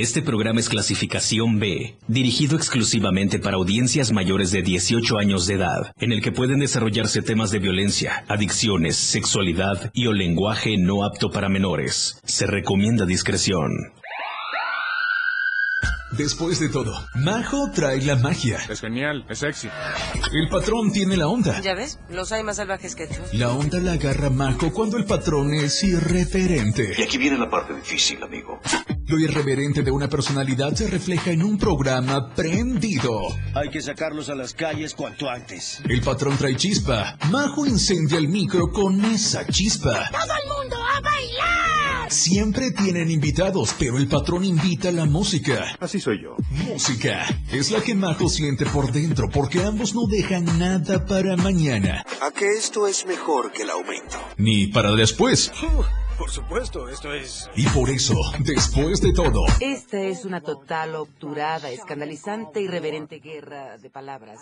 Este programa es clasificación B, dirigido exclusivamente para audiencias mayores de 18 años de edad, en el que pueden desarrollarse temas de violencia, adicciones, sexualidad y o lenguaje no apto para menores. Se recomienda discreción. Después de todo, Majo trae la magia. Es genial, es sexy. El patrón tiene la onda. ¿Ya ves? Los hay más salvajes que tú. La onda la agarra Majo cuando el patrón es irreverente. Y aquí viene la parte difícil, amigo. Lo irreverente de una personalidad se refleja en un programa prendido. Hay que sacarlos a las calles cuanto antes. El patrón trae chispa. Majo incendia el micro con esa chispa. ¡Todo el mundo a bailar! Siempre tienen invitados, pero el patrón invita la música. Así soy yo. Música es la que Majo siente por dentro porque ambos no dejan nada para mañana. ¿A que esto es mejor que el aumento? Ni para después. Por supuesto, esto es... Y por eso, después de todo, Esta es una total, obturada, escandalizante, irreverente guerra de palabras.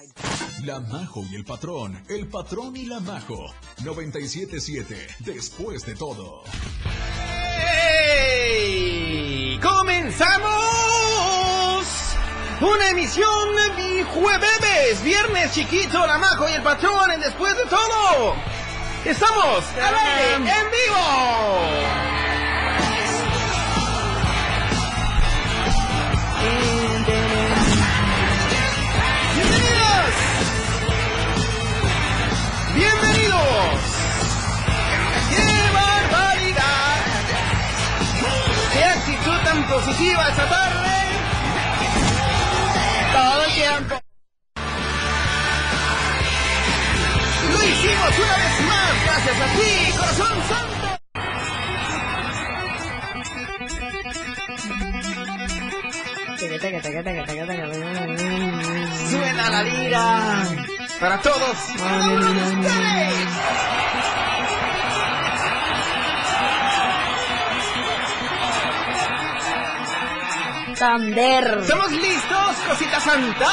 la Majo y el patrón, el patrón y la Majo. 97.7, después de todo. ¡Ey! ¡Comenzamos! Una emisión de jueves, viernes chiquito, la majo y el patrón en Después de Todo. Estamos al aire, en vivo. Bienvenidos. Bienvenidos. ¡Qué barbaridad! ¡Qué actitud tan positiva esta tarde! Todo el tiempo. Hicimos una vez más, gracias a ti, corazón santo. Suena la lira para todos. Tander. ¿Estamos listos, cosita santa?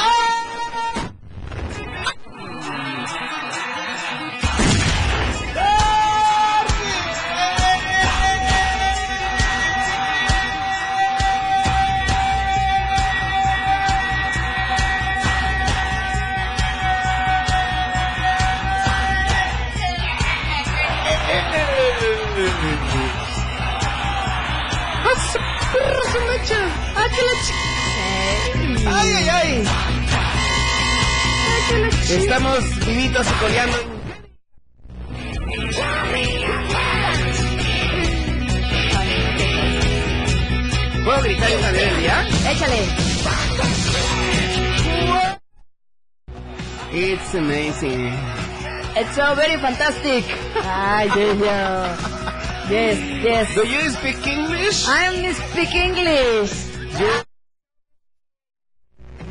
Ya? Échale. It's amazing. It's so very fantastic. Ay, yeah. Yes, yes. Do you speak English? I'm speak English.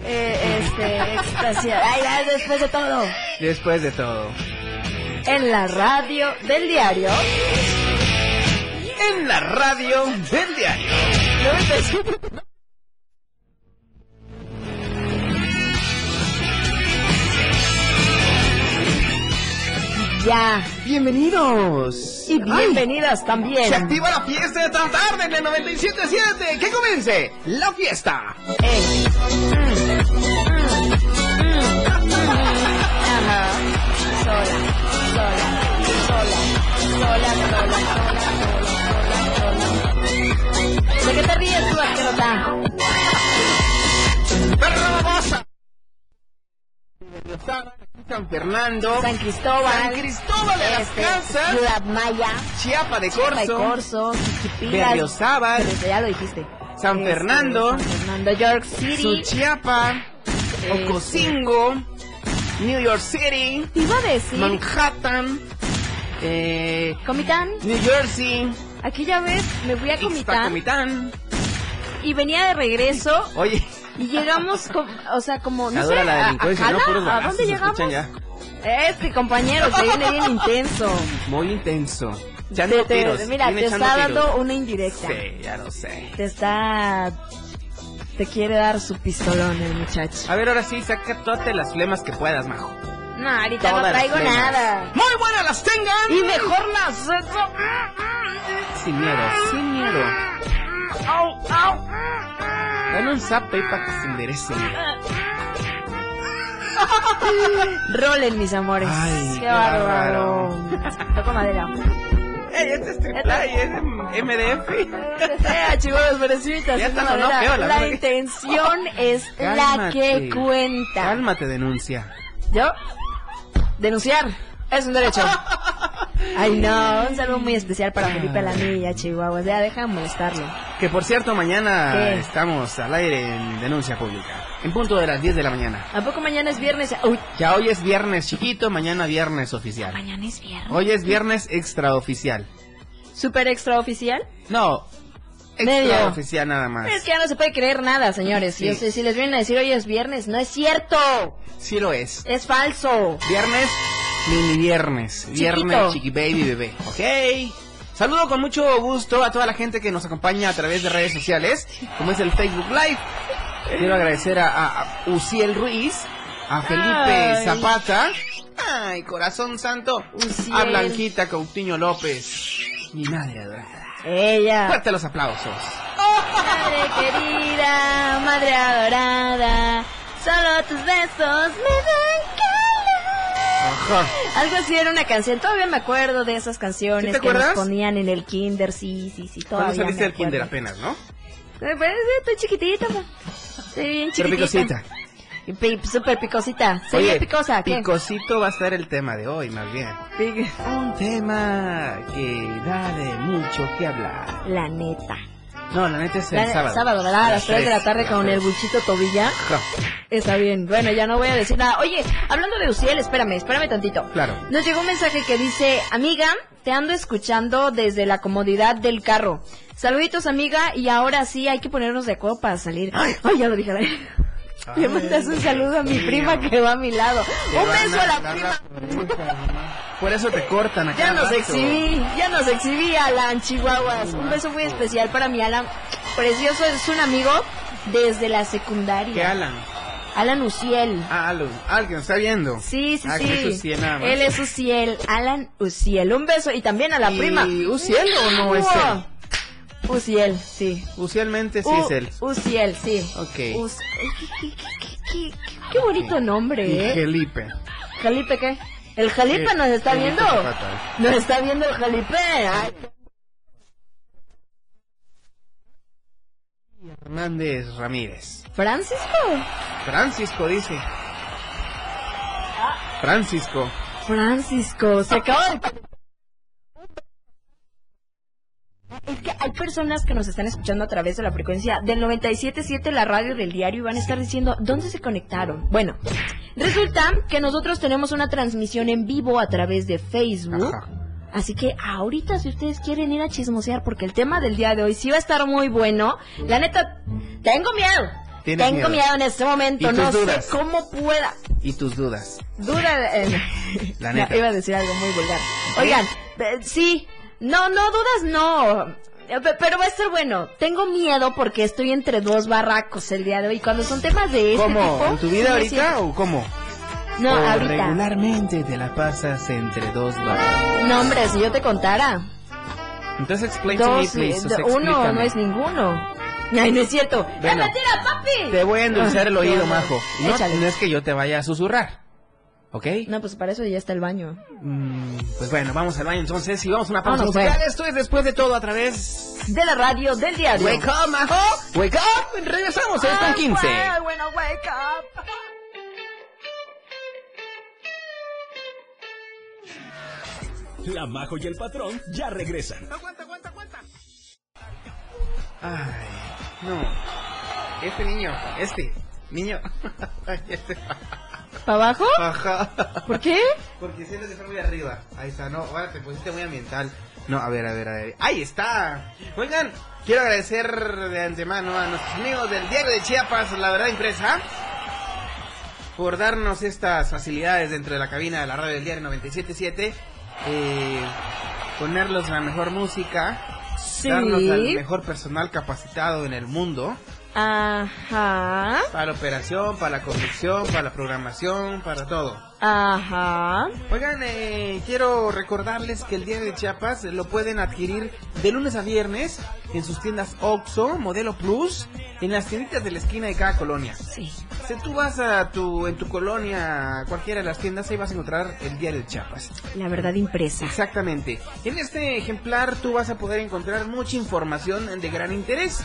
Eh, este, extasia. Ay, ay, después de todo. Después de todo. En la radio del diario. En la radio del diario. 97. Ya. Bienvenidos. Y bienvenidas también. Se activa la fiesta de tan tarde en el 97.7. ¡Que comience la fiesta! Eh. Mm. Mm. Mm. Ajá. Sola, sola, sola, sola, sola, sola, ¿De qué te ríes tú, asquerosa? ¡Perra babosa! San Fernando, San Cristóbal. San Cristóbal de las este, Casas, Ciudad Maya. Chiapa de Chiapa Corzo, Corzo. Berriozábal, ya lo dijiste. San Este, Fernando, San Fernando, York City. Suchiapa, Este, Ocosingo, New York City, iba a decir. Manhattan, eh, Comitán. New Jersey, Aquella vez me fui a Comitán Comitán. y venía de regreso Oye, y llegamos, com- o sea, como, no sé, la a- a, ¿no? Jala, Puros ¿a balazos, dónde llegamos? ya. Este compañero se viene bien intenso. Muy intenso. Te- Echando te- tiros. mira, te está tiros. dando una indirecta. Sí, ya lo sé. Te está... Te quiere dar su pistolón el muchacho. A ver, ahora sí, saca todas las flemas que puedas, majo. No, ahorita Todas no traigo nada. ¡Muy buenas las tengan! Y mejor las... Sin miedo, sin miedo. ¡Au, au! Dale un zap ahí para que se enderece. Rolen, mis amores. Ay, qué bárbaro. Toco madera. ¡Ey, este es triple y es MDF! Sea, chicos, pero Ya está, madera. feo, la La intención es la que cuenta. Cálmate, denuncia. ¿Yo? Denunciar. Es un derecho. Ay, no. Un saludo muy especial para Felipe Alamilla, Chihuahua. Ya, deja de molestarlo. Que por cierto, mañana ¿Qué? estamos al aire en denuncia pública. En punto de las 10 de la mañana. ¿A poco mañana es viernes? Uy, Ya hoy es viernes chiquito, mañana viernes oficial. mañana es viernes. Hoy es viernes extraoficial. ¿Super extra oficial? No, Extraoficial nada más. Es que ya no se puede creer nada, señores. Sí. Yo sé, si les vienen a decir hoy es viernes, no es cierto. Sí lo es. Es falso. Viernes, mini viernes. Viernes, chiqui baby bebé. Ok. Saludo con mucho gusto a toda la gente que nos acompaña a través de redes sociales, como es el Facebook Live. Quiero agradecer a, a- Uciel Ruiz, a Felipe Ay. Zapata, ay, corazón santo, Uciel. a Blanquita Coutinho López, mi madre adorada. Ella. Fuerte los aplausos. Madre querida, madre adorada, solo tus besos me dan calor. Ajá. Algo así era una canción, todavía me acuerdo de esas canciones ¿Sí te que nos acuerdas? ponían en el kinder, sí, sí, sí, todavía Cuando saliste del kinder apenas, ¿no? Pues estoy chiquitita. Estoy bien Pero chiquitita. picosita. Súper picosita. Sería Oye, picosa, ¿qué? Picosito va a ser el tema de hoy, más bien. Pic- Un tema que da de mucho que hablar. La neta. No, la neta es el La- sábado. ¿verdad? A las 3 de la tarde con el buchito tobilla. Está bien. Bueno, ya no voy a decir nada. Oye, hablando de Uciel, espérame, espérame tantito. Claro. Nos llegó un mensaje que dice, amiga, te ando escuchando desde la comodidad del carro. Saluditos, amiga, y ahora sí hay que ponernos de acuerdo para salir. Ay, ay, ya lo dije. Ay. Le mandas un saludo a mi prima que va a mi lado. Un beso a la prima. Por eso te cortan acá. Ya nos rato. exhibí, ya nos exhibí, Alan, Chihuahuas. Un beso muy especial para mi Alan. Precioso, es un amigo desde la secundaria. ¿Qué Alan? Alan Uciel. Ah, Alan. Alguien está viendo. Sí, sí, Ah, sí. es Uciel nada más. Él es Uciel, Alan Uciel. Un beso y también a la ¿Y prima. Uciel o no es él? Uciel, sí. Ucialmente sí U- es él. Uciel, sí. Ok. Us- qué, qué- qué- qué- qué bonito nombre, Y ¿eh? Felipe. ¿Jalipe qué? ¿El Jalipe nos está viendo? Nos está viendo el Jalipe. Ay, Hernández Ramírez. ¿Francisco? Francisco dice. Francisco. Francisco, se acaba de... Es que hay personas que nos están escuchando a través de la frecuencia del 97.7, la radio del diario, y van a estar diciendo, ¿dónde se conectaron? Bueno, resulta que nosotros tenemos una transmisión en vivo a través de Facebook. Ajá. Así que ahorita si ustedes quieren ir a chismosear, porque el tema del día de hoy sí va a estar muy bueno, la neta, tengo miedo. ¿Tienes Tengo miedo? miedo en este momento, ¿Y tus no dudas? sé cómo pueda. Y tus dudas. Duda, eh, La neta. iba a decir algo muy vulgar. Oigan, eh, sí, no, no, dudas no. Eh, pe- Pero va a estar bueno. Tengo miedo porque estoy entre dos barracos el día de hoy. Cuando son temas de este ¿Cómo? tipo. ¿En tu vida me ahorita siento- o cómo? No, o ahorita. regularmente te la pasas entre dos barras. No, hombre, si yo te contara. Entonces explain to me, Dos, please. eh, uno no es ninguno. Ay, no es cierto. ¡Es Bueno, mentira, papi! Te voy a endulzar el Ah, oído, majo. No es que yo te vaya a susurrar. ¿Ok? No, pues para eso ya está el baño. Mm, pues bueno, vamos al baño entonces y vamos a una pausa Vámonos, musical. pues. Esto es después de todo a través... De la radio, del diario. Wake up, majo. Wake up. Regresamos, es con Ay, 15. güey, bueno, wake up. La Majo y el Patrón ya regresan. Ay, no. Este niño, este niño. este. ¿Para abajo? Ajá. ¿Por qué? Porque sientes que está muy arriba. Ahí está, no, ahora te pusiste muy ambiental. No, a ver, a ver, a ver. ¡Ahí está! Oigan, quiero agradecer de antemano a nuestros amigos del Diario de Chiapas, La Verdad Impresa, por darnos estas facilidades dentro de la cabina de la radio del Diario 977. Eh, ponerlos la mejor música, Sí. darnos al mejor personal capacitado en el mundo Ajá. Para la operación, para la conducción, para la programación, para todo. Ajá. Oigan, eh, quiero recordarles que el Día de Chiapas lo pueden adquirir de lunes a viernes en sus tiendas OXO, Modelo Plus, en las tienditas de la esquina de cada colonia. Sí. Si tú vas a tu, en tu colonia, cualquiera de las tiendas, ahí vas a encontrar el Diario de Chiapas. La verdad impresa. Exactamente. En este ejemplar tú vas a poder encontrar mucha información de gran interés.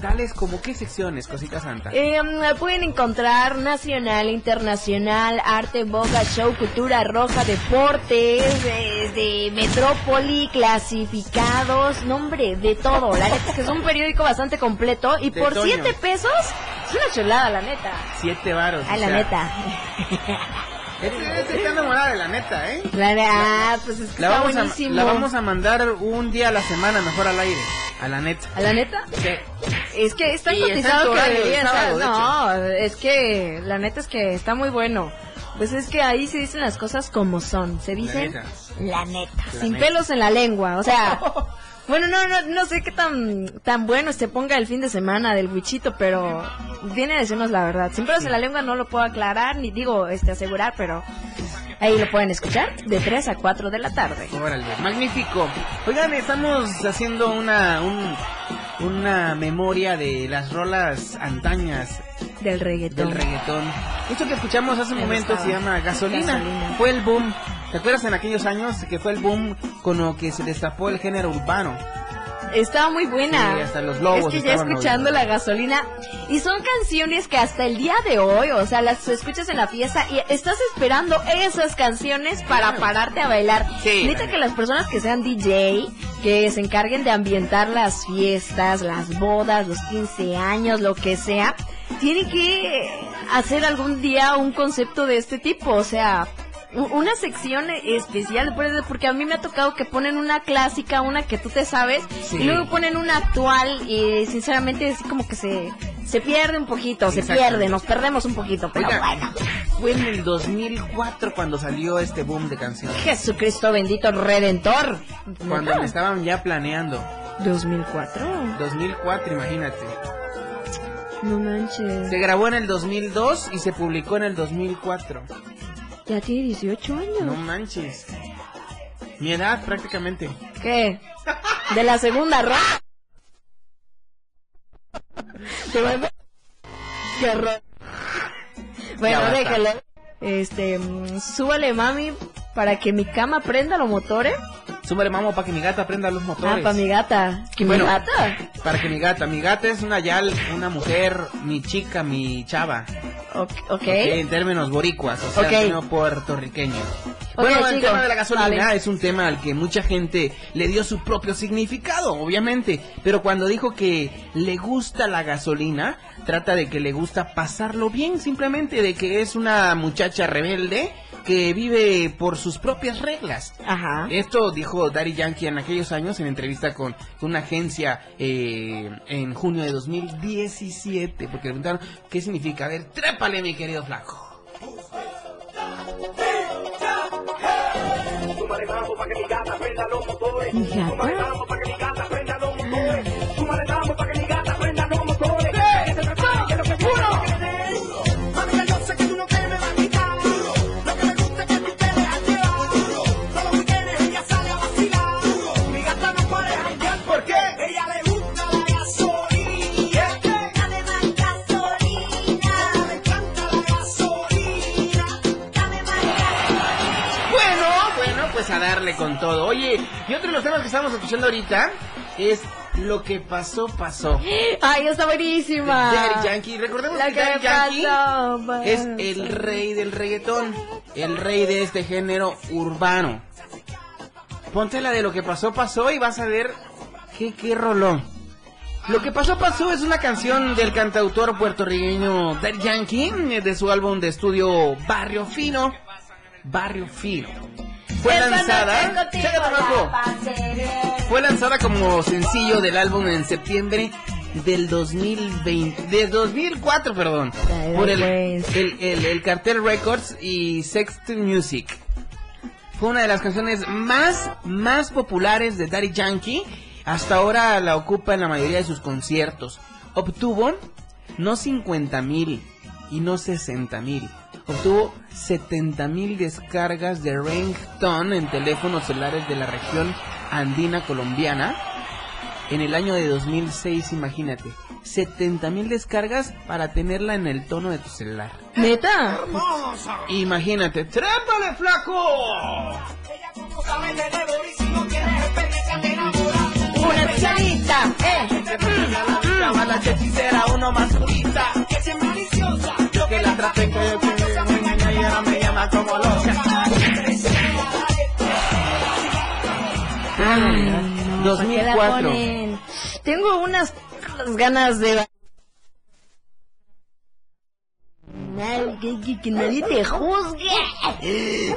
Tales como qué secciones, cosita santa. Eh, pueden encontrar nacional, internacional, arte, boga, show, cultura roja, deportes, de, de metrópoli, clasificados, nombre, de todo. La neta es que es un periódico bastante completo y De por Toño. 7 pesos es una chulada, la neta. Siete varos. Ah, la sea, neta. Este, este está enamorada de la neta, ¿eh? La ah, pues es que La está vamos, a, buenísimo. la vamos a mandar un día a la semana mejor al aire. A la neta. ¿A la neta? Sí. Es que está en cotizado que debería sábado, de No, es que la neta es que está muy bueno. Pues es que ahí se dicen las cosas como son. Se dicen neta. la neta, La sin neta. pelos en la lengua. O sea, bueno, no, no, no sé qué tan, tan bueno se ponga el fin de semana del wichito, pero viene a decirnos la verdad. Sin pelos en la lengua no lo puedo aclarar ni digo este asegurar, pero ahí lo pueden escuchar de 3 a 4 de la tarde. Órale, magnífico. Oigan, estamos haciendo una un- una memoria de las rolas antañas Del reggaetón. del reggaetón. Esto que escuchamos hace un Me momento gustaba. se llama Gasolina. Gasolina. Fue el boom. ¿Te acuerdas en aquellos años que fue el boom con lo que se destapó el género urbano? Estaba muy buena. Sí, hasta los lobos Es que ya escuchando la gasolina. Y son canciones que hasta el día de hoy, o sea, las escuchas en la fiesta y estás esperando esas canciones para pararte a bailar. Sí. Neta que las personas que sean DJ, que se encarguen de ambientar las fiestas, las bodas, los 15 años, lo que sea, tienen que hacer algún día un concepto de este tipo. O sea, una sección especial, porque a mí me ha tocado que ponen una clásica, una que tú te sabes, Sí. y luego ponen una actual y sinceramente así como que se, se pierde un poquito, se pierde, nos perdemos un poquito, pero Oiga, bueno. Fue en el 2004 cuando salió este boom de canciones. Jesucristo bendito redentor. Cuando me estaban ya planeando. 2004. 2004, imagínate. No manches. Se grabó en el 2002 y se publicó en el 2004. Ya tiene 18 años. No manches. Mi edad prácticamente. ¿Qué? De la segunda ronda. Te voy a- Qué horror. Bueno, déjalo. Este, mm, súbale mami para que mi cama prenda los motores. Súmale mamo para que mi gata prenda los Ah, motores. para mi gata. ¿Que Bueno. mi gata? Para que mi gata, mi gata es una yal, una mujer, mi chica, mi chava. Ok. Ok, okay. En términos boricuas, o sea, Ok. en términos puertorriqueños. bueno, el chico, tema de la gasolina vale. es un tema al que mucha gente le dio su propio significado, obviamente. Pero cuando dijo que le gusta la gasolina, trata de que le gusta pasarlo bien, simplemente de que es una muchacha rebelde que vive por sus propias reglas. Ajá. Esto dijo Daddy Yankee en aquellos años en entrevista con con una agencia eh, en junio de 2017, porque le preguntaron qué significa. A ver, trépale, mi querido flaco. Mi gata. Todo. Oye, y otro de los temas que estamos escuchando ahorita es lo que pasó, pasó. Ay, está buenísima. Daddy Yankee, recordemos La que Daddy Yankee pasó, es el rey del reggaetón, el rey de este género urbano. Ponte la de lo que pasó, pasó y vas a ver qué, qué rolón. Lo que pasó, pasó es una canción del cantautor puertorriqueño Daddy Yankee eh, de su álbum de estudio Barrio Fino. Barrio Fino. Fue lanzada. bien. Fue lanzada como sencillo del álbum en septiembre del 2020, de 2004, perdón, por el, el, el- el Cartel Records y Sext Music. Fue una de las canciones más, más populares de Daddy Yankee. Hasta ahora la ocupa en la mayoría de sus conciertos. Obtuvo no 50 mil y no 60 mil. Obtuvo 70 mil descargas de ringtone en teléfonos celulares de la región andina colombiana en el año de 2006, imagínate. 70 mil descargas para tenerla en el tono de tu celular. ¿Neta? Imagínate, ¡trépale, flaco! Una especialista, eh. Llama la hechicera, uno más purita. Yo que la traté que me llama como loca. Ay, no, 2004. ¿para qué la ponen? Tengo unas ganas de... Nadie- Que, que nadie te juzgue.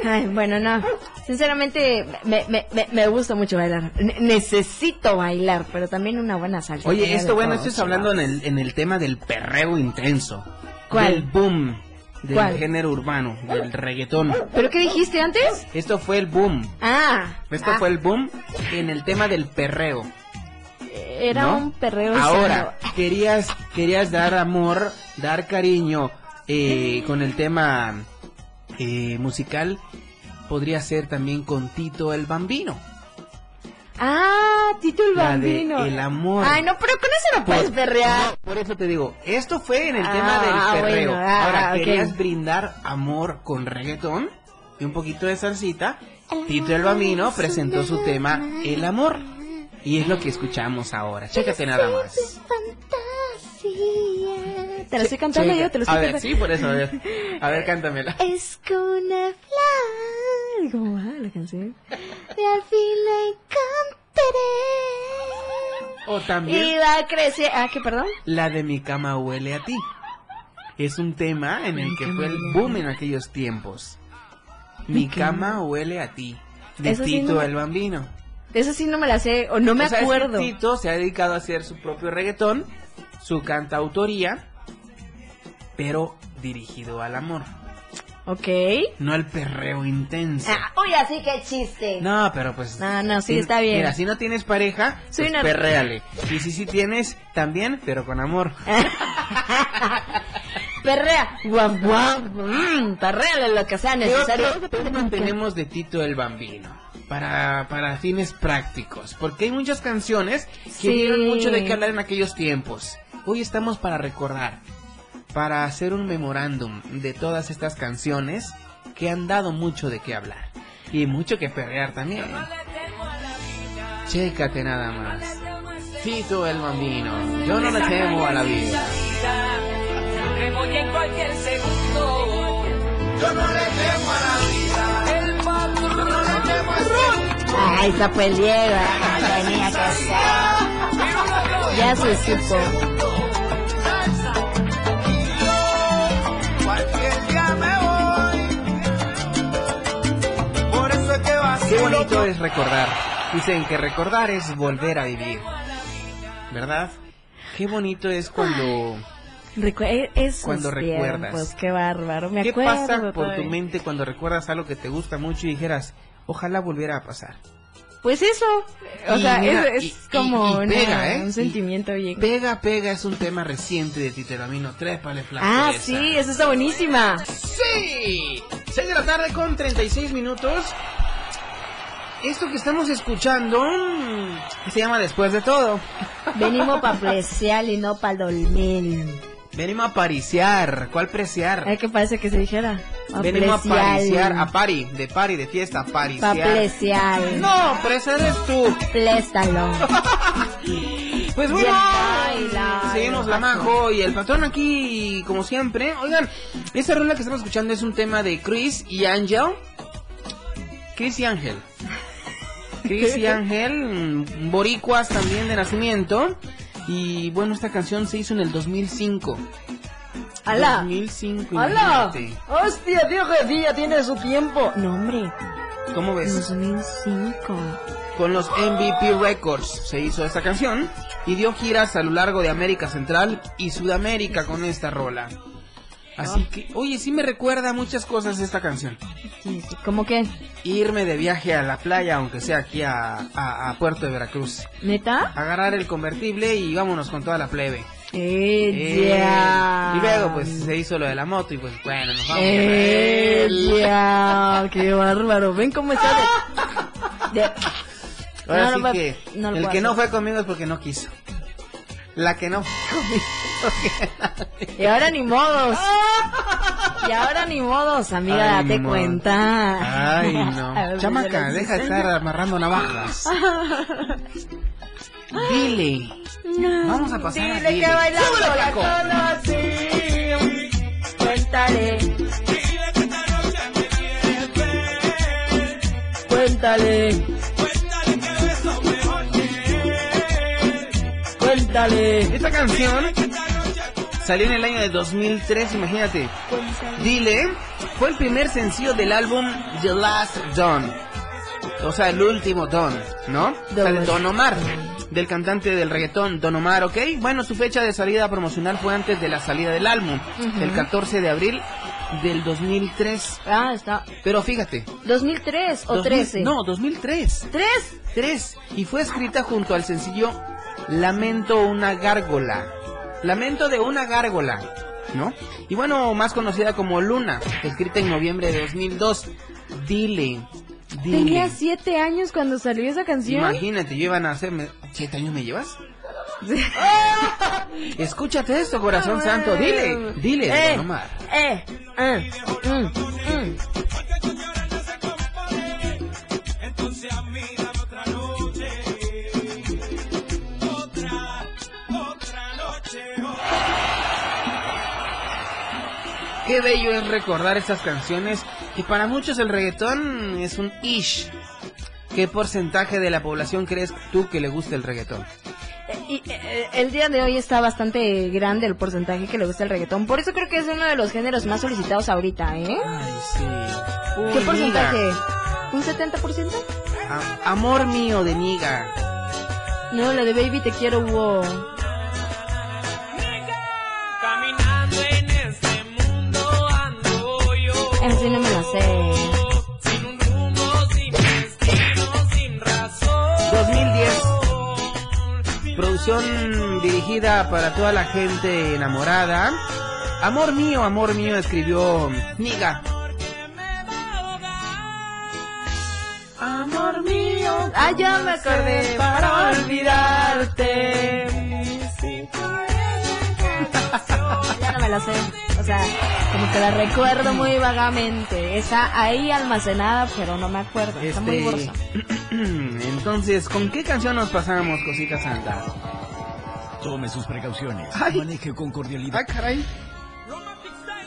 Ay, bueno, no. Sinceramente, me, me, me, me gusta mucho bailar. Ne- necesito bailar, pero también una buena salsa. Oye, esto bueno, esto esto es hablando en el, en el tema del perreo intenso. ¿Cuál? Del boom del ¿Cuál? género urbano, del reggaetón. ¿Pero qué dijiste antes? Esto fue el boom. Ah. Esto ah, fue el boom en el tema del perreo. Era ¿no? un perreo. Ahora, querías, querías dar amor, dar cariño eh, con el tema eh, musical. Podría ser también con Tito el Bambino. Ah, Tito el La de Bambino. El amor. Ay, no, pero con eso no puedes perrear. no, por eso te digo, esto fue en el Ah, tema del perreo. bueno, ah, Ahora, ok. querías brindar amor con reggaetón y un poquito de salsita. Tito el Bambino presentó su tema El amor. Y es lo que escuchamos ahora. Chécate nada más. Fantasía. Te lo estoy cantando yo, te lo A estoy ver, cantando. sí, por eso, a ver. A ver, cántamela. Es una flor. ¿Cómo va la canción? Y al fin la encontraré. O también Y va a crecer. Ah, ¿qué, perdón? la de Mi cama huele a ti. Es un tema en el Mi que fue el boom en aquellos tiempos. Mi cama huele a ti. De Eso sí Tito no- el Bambino. Eso sí no me la sé, o no me O sea, es que acuerdo. Tito se ha dedicado a hacer su propio reggaetón, su cantautoría, pero dirigido al amor, Ok. no al perreo intenso. Ah, uy, así que chiste. No, pero pues... No, no, sí, si- está bien. Mira, si no tienes pareja, Soy pues una- perréale. Y si sí tienes, también, pero con amor. Perrea. Guau, guau. Mm, perréale lo que sea necesario. ¿Qué otro tema tenemos de Tito el Bambino? Para, para fines prácticos. Porque hay muchas canciones que Sí. dieron mucho de qué hablar en aquellos tiempos. Hoy estamos para recordar, para hacer un memorándum de todas estas canciones que han dado mucho de qué hablar. Y mucho que perrear también. Chécate nada más. Tito el Bambino. Yo no le temo a la vida. Ay, esa pues Diego. Tenía que ser. Ya se supo. Bonito es recordar. Dicen que recordar es volver a vivir. ¿Verdad? Qué bonito es cuando... Recu- e- esos Cuando recuerdas. tiempos, qué bárbaro. Me ¿Qué acuerdo pasa por tu todavía. mente cuando recuerdas algo que te gusta mucho y dijeras, ojalá volviera a pasar? Pues eso. O Y sea, mira, es, y- es como y- y una- pega, ¿eh? un Y sentimiento bien. Pega, pega es un tema reciente de Titeramino. Trépale, flaco. Ah, sí, esa está buenísima. ¡Sí! 6 de la tarde con 36 minutos. Esto que estamos escuchando mm, se llama Después de todo. Venimos para preciar y no para dolmen. Venimos a pariciar. ¿Cuál preciar? Ay, que parece que se dijera. Pa' Venimos a pariciar, a pari, de pari, de fiesta, Pa' pariciar. preciar. No, pero ese eres tú. Pléstalo. Pues bueno, seguimos la majo y el patrón aquí, como siempre. Oigan, esta rola que estamos escuchando es un tema de Chris y Angel. Chris y Ángel. Chris y Ángel, boricuas también de nacimiento. Y bueno, esta canción se hizo en el 2005. ¡Hala! 2005, ¡Hala! imagínate. ¡Hostia, tío, que ya tiene su tiempo! No, hombre. ¿Cómo ves? 2005. Con los MVP Records se hizo esta canción y dio giras a lo largo de América Central y Sudamérica con esta rola. Así que, oye, sí me recuerda a muchas cosas esta canción. Sí, sí, ¿Cómo que? Irme de viaje a la playa, aunque sea aquí a, a- a Puerto de Veracruz. ¿Neta? Agarrar el convertible y vámonos con toda la plebe. Ella. Y luego pues se hizo lo de la moto y pues bueno, nos vamos. Ella. Qué bárbaro. Ven cómo está de... de- Ahora No, sí que no lo el que no fue conmigo es porque no quiso. La que no fue conmigo porque Y ahora ni modos. Y ahora ni modos, amiga, Ay, date no. cuenta. Ay, no. Chamaca, deja de estar amarrando navajas. Dile. Vamos a pasar a Dile Dile. que bailando ¡Súbele, la conocí. Cuéntale. Cuéntale. Esta canción salió en el año de 2003, imagínate. Dile, fue el primer sencillo del álbum The Last Don. O sea, el último Don, ¿no? O sea, de Don. Omar, del cantante del reggaetón Don Omar, ¿ok? Bueno, su fecha de salida promocional fue antes de la salida del álbum, el 14 de abril del 2003. Ah, está. Pero fíjate. 2003 o 2000 13. No, 2003. ¿Tres? 3 y fue escrita junto al sencillo Lamento una gárgola. Lamento de una gárgola, ¿no? Y bueno, más conocida como Luna, escrita en noviembre de 2002. Dile, dile. Tenía siete años cuando salió esa canción. Imagínate, yo iban a hacerme... ¿Siete años me llevas? Escúchate esto, corazón santo. Dile, dile, Eh, Omar. eh, mm, mm. Qué bello es recordar estas canciones que para muchos el reggaetón es un ish. ¿Qué porcentaje de la población crees tú que le gusta el reggaetón? Eh, Y, eh, el día de hoy está bastante grande el porcentaje que le gusta el reggaetón. Por eso creo que es uno de los géneros más solicitados ahorita, ¿eh? Ay, sí. ¿Qué porcentaje? Niga. ¿Un 70%? A- amor mío de Niga. No, la de Baby Te Quiero, wow. Sí no me la sé. Sin un rumbo, sin destino, sin razón. 2010. Producción dirigida para toda la gente enamorada. Amor mío, amor mío, escribió Niga. Amor mío. Ah, ya me acordé. Para olvidarte. ya no me la sé. O sea, como que la recuerdo muy vagamente. Está ahí almacenada, pero no me acuerdo. Está muy Este, borrosa. Entonces, ¿con qué canción nos pasamos, cosita santa? Tome sus precauciones. Ay. Maneje con cordialidad. Ah, caray.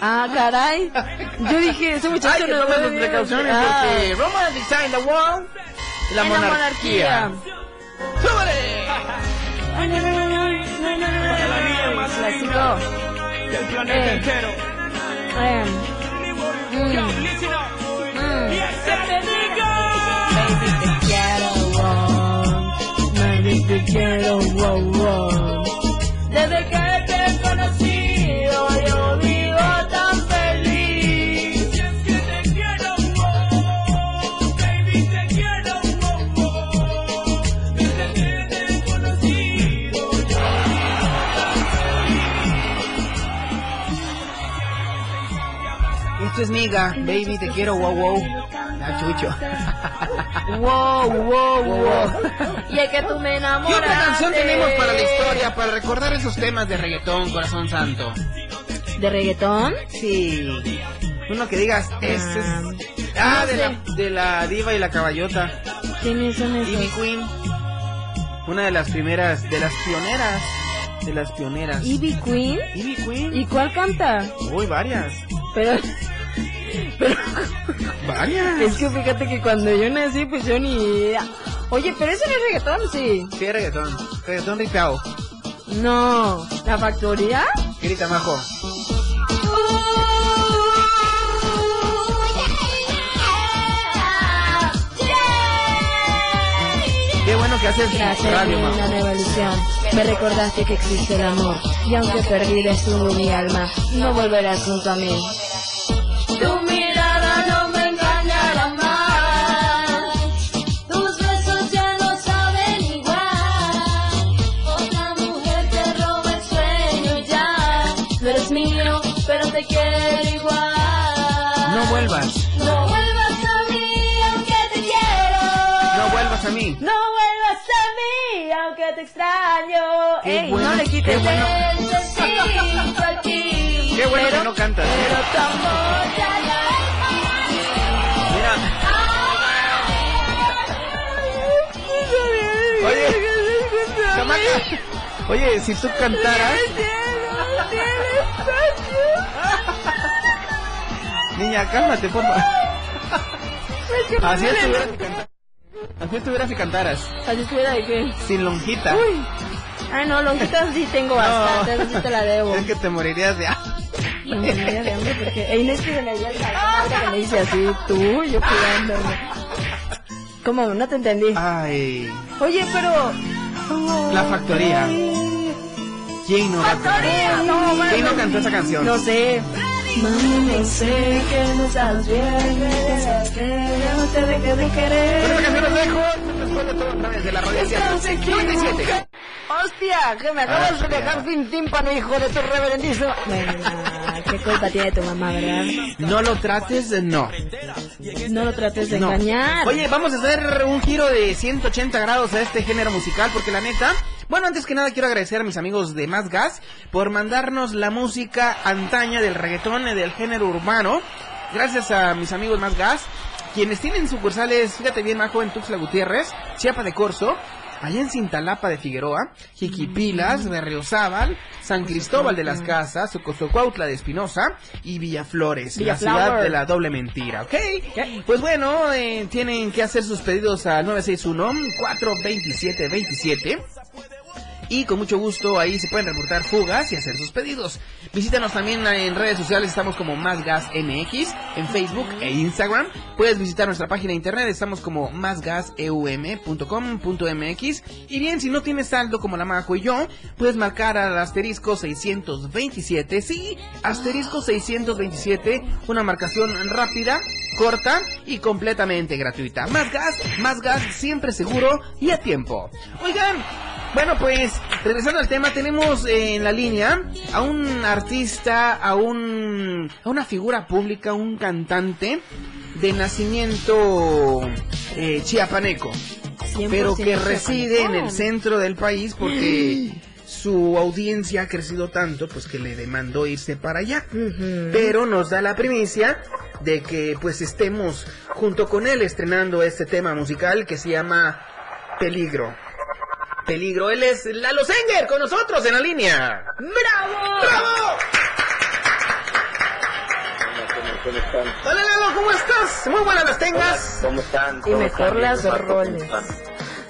Ah, caray. Yo dije, ese muchacho Hay que no sus precauciones Ah, porque Romantic the World, la en la monarquía. ¡Súbele! Clásico. Del planeta Eh. entero. Eh, mm, Yo, listen up. mm. Baby, te quiero, wow. Baby, te quiero, wow, wow. Desde que te he Es Niga, baby, te quiero, wow, wow. Ah, chucho. Wow, wow, wow. Y es que tú me ¿Qué enamoras. otra canción tenemos para la historia, para recordar esos temas de reggaetón, corazón santo? ¿De reggaetón? Sí. Uno que digas, este es... Ah, de la, de la diva y la caballota. ¿Quiénes son Ivy esos? Queen. Una de las primeras, de las pioneras. De las pioneras. Ivy Queen. Ivy Queen. ¿Y cuál canta? Uy, varias. Pero, pero Varias. es que fíjate que cuando yo nací, pues yo ni idea. Oye, pero eso no es reggaetón, sí. Sí, reggaetón. Reggaetón ripeado. No, la factoría. Grita, majo. Qué bueno que haces Gracias, radio. Me recordaste que existe el amor. Y aunque perdí destino mi alma, no volverás junto a mí. No vuelvas a mí, aunque te extraño. Qué Ey, bueno, no le quites qué bueno. aquí. Qué bueno Pero- que no cantas. Pero tu amor ya Mira, Oye, chamaca. Oye, si tú cantaras, niña, cálmate, por favor. Así estuvieras si cantaras. Así estuvieras si cantaras. Así estuviera de qué. Sin lonjita. Uy. Ay, no, lonjitas sí tengo bastante, esa sí te la debo. Es que te morirías de No me moría de hambre porque ey, no es que se me dio el que me dice así, tú, yo cuidándome. ¿Cómo? No te entendí. Ay, Oye, pero... La Factoría. ¿quién no, ¡Factoría! No, mami. ¿quién no cantó esa canción? No sé. Mami, no sé que no estás bien, que ya no te dejé de querer. canción los dejo. Después de todo, otra vez de la. 97. ¡Hostia! Que me acabas de dejar sin tímpano, hijo de tu reverendísimo. Bueno, ¿qué culpa tiene tu mamá, verdad? No lo trates de no. No lo trates de No. engañar. Oye, vamos a hacer un giro de 180 grados a este género musical porque la neta, bueno, antes que nada quiero agradecer a mis amigos de Más Gas por mandarnos la música antaña del reggaetón del género urbano. Gracias a mis amigos Más Gas, quienes tienen sucursales, fíjate bien, Majo, en Tuxtla Gutiérrez, Chiapa de Corzo, allá en Cintalapa de Figueroa, Jiquipilas, Berriozábal, San Cristóbal de las Casas, Socosocuautla de Espinosa y Villaflores, la Villaflower. ciudad de la doble mentira, ¿ok? Pues bueno, eh, tienen que hacer sus pedidos al 961-427-27. Y con mucho gusto ahí se pueden reportar fugas y hacer sus pedidos. Visítanos también en redes sociales, estamos como Más Gas MX, en Facebook e Instagram. Puedes visitar nuestra página de internet, estamos como másgaseum.com.mx. Y bien, si no tienes saldo como la Majo y yo, puedes marcar al asterisco 627, sí, asterisco 627, una marcación rápida, corta y completamente gratuita. Más gas, más gas, siempre seguro y a tiempo. Oigan, bueno, pues regresando al tema, tenemos en la línea a un artista, a un a una figura pública, un cantante de nacimiento eh, chiapaneco, pero que reside en el centro del país porque su audiencia ha crecido tanto, pues que le demandó irse para allá. Pero nos da la primicia de que pues estemos junto con él estrenando este tema musical que se llama Peligro. Peligro, él es Lalo Senger con nosotros en la línea. ¡Bravo! ¡Bravo! ¿Cómo están? Hola Lalo, ¿cómo estás? Muy buenas las tengas. ¿Cómo están? Y ¿Cómo mejor están? las roles.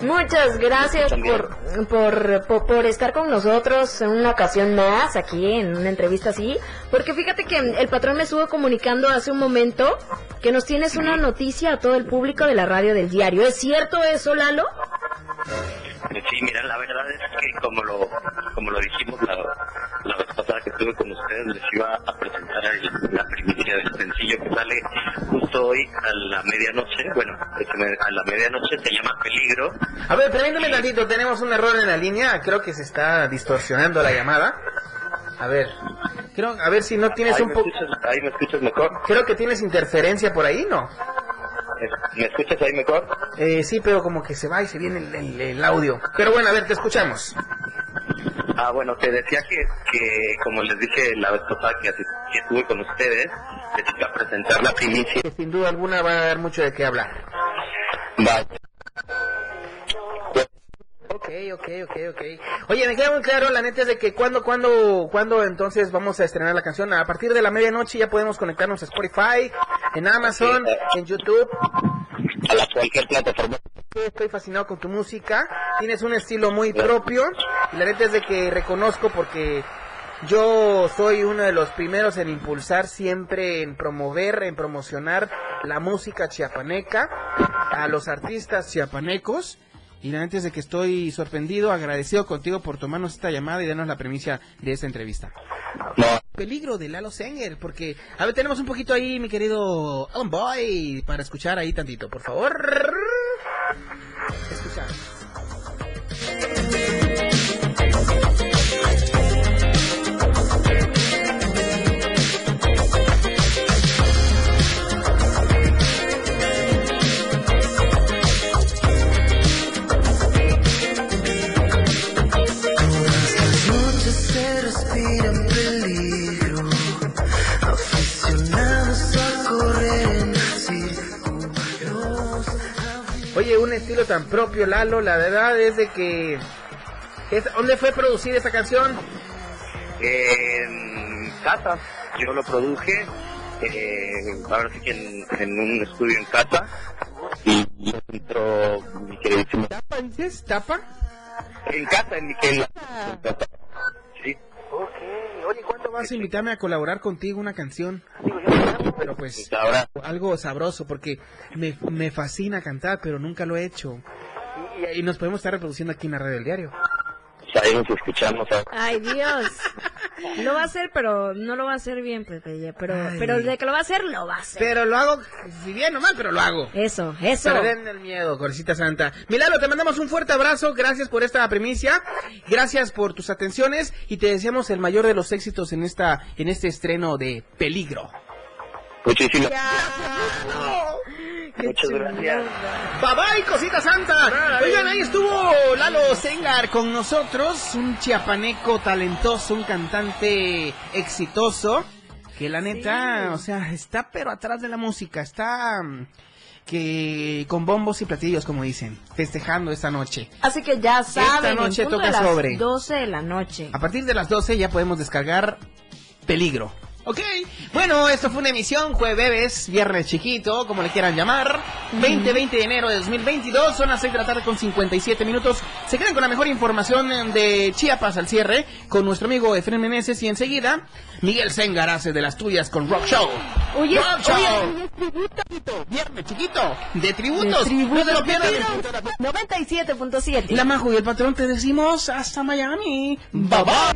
Muchas gracias por, por, por, por estar con nosotros en una ocasión más, aquí en una entrevista así, porque fíjate que el patrón me estuvo comunicando hace un momento que nos tienes una noticia a todo el público de la radio del diario. ¿Es cierto eso, Lalo? Sí, mira, la verdad es que como lo, como lo dijimos la, la vez pasada que estuve con ustedes, les iba a presentar el- la primicia del sencillo que sale justo hoy a la medianoche. Bueno, a la medianoche se llama Peligro. A ver, permíteme tantito, tenemos un error en la línea, creo que se está distorsionando la llamada. A ver, creo, a ver si no tienes Ahí un poco... ahí me escuchas mejor. Creo que tienes interferencia por ahí, ¿no? ¿Me escuchas ahí mejor? Eh, sí, pero como que se va y se viene el, el- el audio. Pero bueno, a ver, te escuchamos. Ah, bueno, te decía que, que como les dije la vez pasada que, que estuve con ustedes, les iba a presentar la primicia. Que sin duda alguna va a dar mucho de qué hablar. Va. Ok, ok, ok, ok. Oye, me queda muy claro, la neta es de que cuando, cuando, cuando entonces vamos a estrenar la canción. A partir de la medianoche ya podemos conectarnos a Spotify, en Amazon, en YouTube. A la cualquier plataforma. Estoy fascinado con tu música. Tienes un estilo muy propio. Y la neta es de que reconozco porque yo soy uno de los primeros en impulsar siempre, en promover, en promocionar la música chiapaneca a los artistas chiapanecos. Y la neta es de que estoy sorprendido, agradecido contigo por tomarnos esta llamada y darnos la premisa de esta entrevista. No, peligro de Lalo Senger, porque a ver, tenemos un poquito ahí, mi querido Alan Boy, para escuchar ahí tantito, por favor. Escuchar. Estilo tan propio, Lalo. La verdad es de que... es- ¿Dónde fue producida esta canción? En casa, yo lo produje, eh, ahora sí que en, en un estudio en casa, y entró mi queridísimo. ¿Tapa, dices? ¿Tapa? En casa, en Miquel. En casa. Sí. Ok. Oye, ¿cuándo vas a invitarme a colaborar contigo una canción? Pero pues... Algo sabroso porque me, me fascina cantar, pero nunca lo he hecho. Y, y nos podemos estar reproduciendo aquí en la radio del diario. Ahí nos escuchamos. ¿sabes? Ay, Dios. Lo va a hacer, pero no lo va a hacer bien, Pepe. ya, Pero, Ay. pero de que lo va a hacer, lo va a hacer. Pero lo hago, si bien o mal, pero lo hago. Eso, eso. Perden el miedo, Corecita Santa. Milagro, te mandamos un fuerte abrazo. Gracias por esta primicia. Gracias por tus atenciones. Y te deseamos el mayor de los éxitos en esta en este estreno de Peligro. Muchísimas Qué Muchas gracias. Bye bye, cosita santa. Oigan, ahí estuvo Lalo Sengar con nosotros, un chiapaneco talentoso, un cantante exitoso, que la neta, o sea, está pero atrás de la música, está mm, que con bombos y platillos, como dicen, festejando esta noche. Así que ya saben, en noche punto toca de las sobre. 12 de la noche. A partir de las 12 ya podemos descargar Peligro. Ok, bueno, esto fue una emisión jueves, viernes chiquito, como le quieran llamar. 20-20 de enero de 2022, son las 6 de la tarde con 57 minutos. Se quedan con la mejor información eh, de Chiapas al cierre con nuestro amigo Efraín Meneses y enseguida Miguel Sengar hace de las tuyas con Rock Show. Oye, Rock Show. oye, Viernes chiquito, de de tributos. tributo, No te lo pierdas. 97.7. La Majo y el patrón te decimos hasta Miami. Bye bye.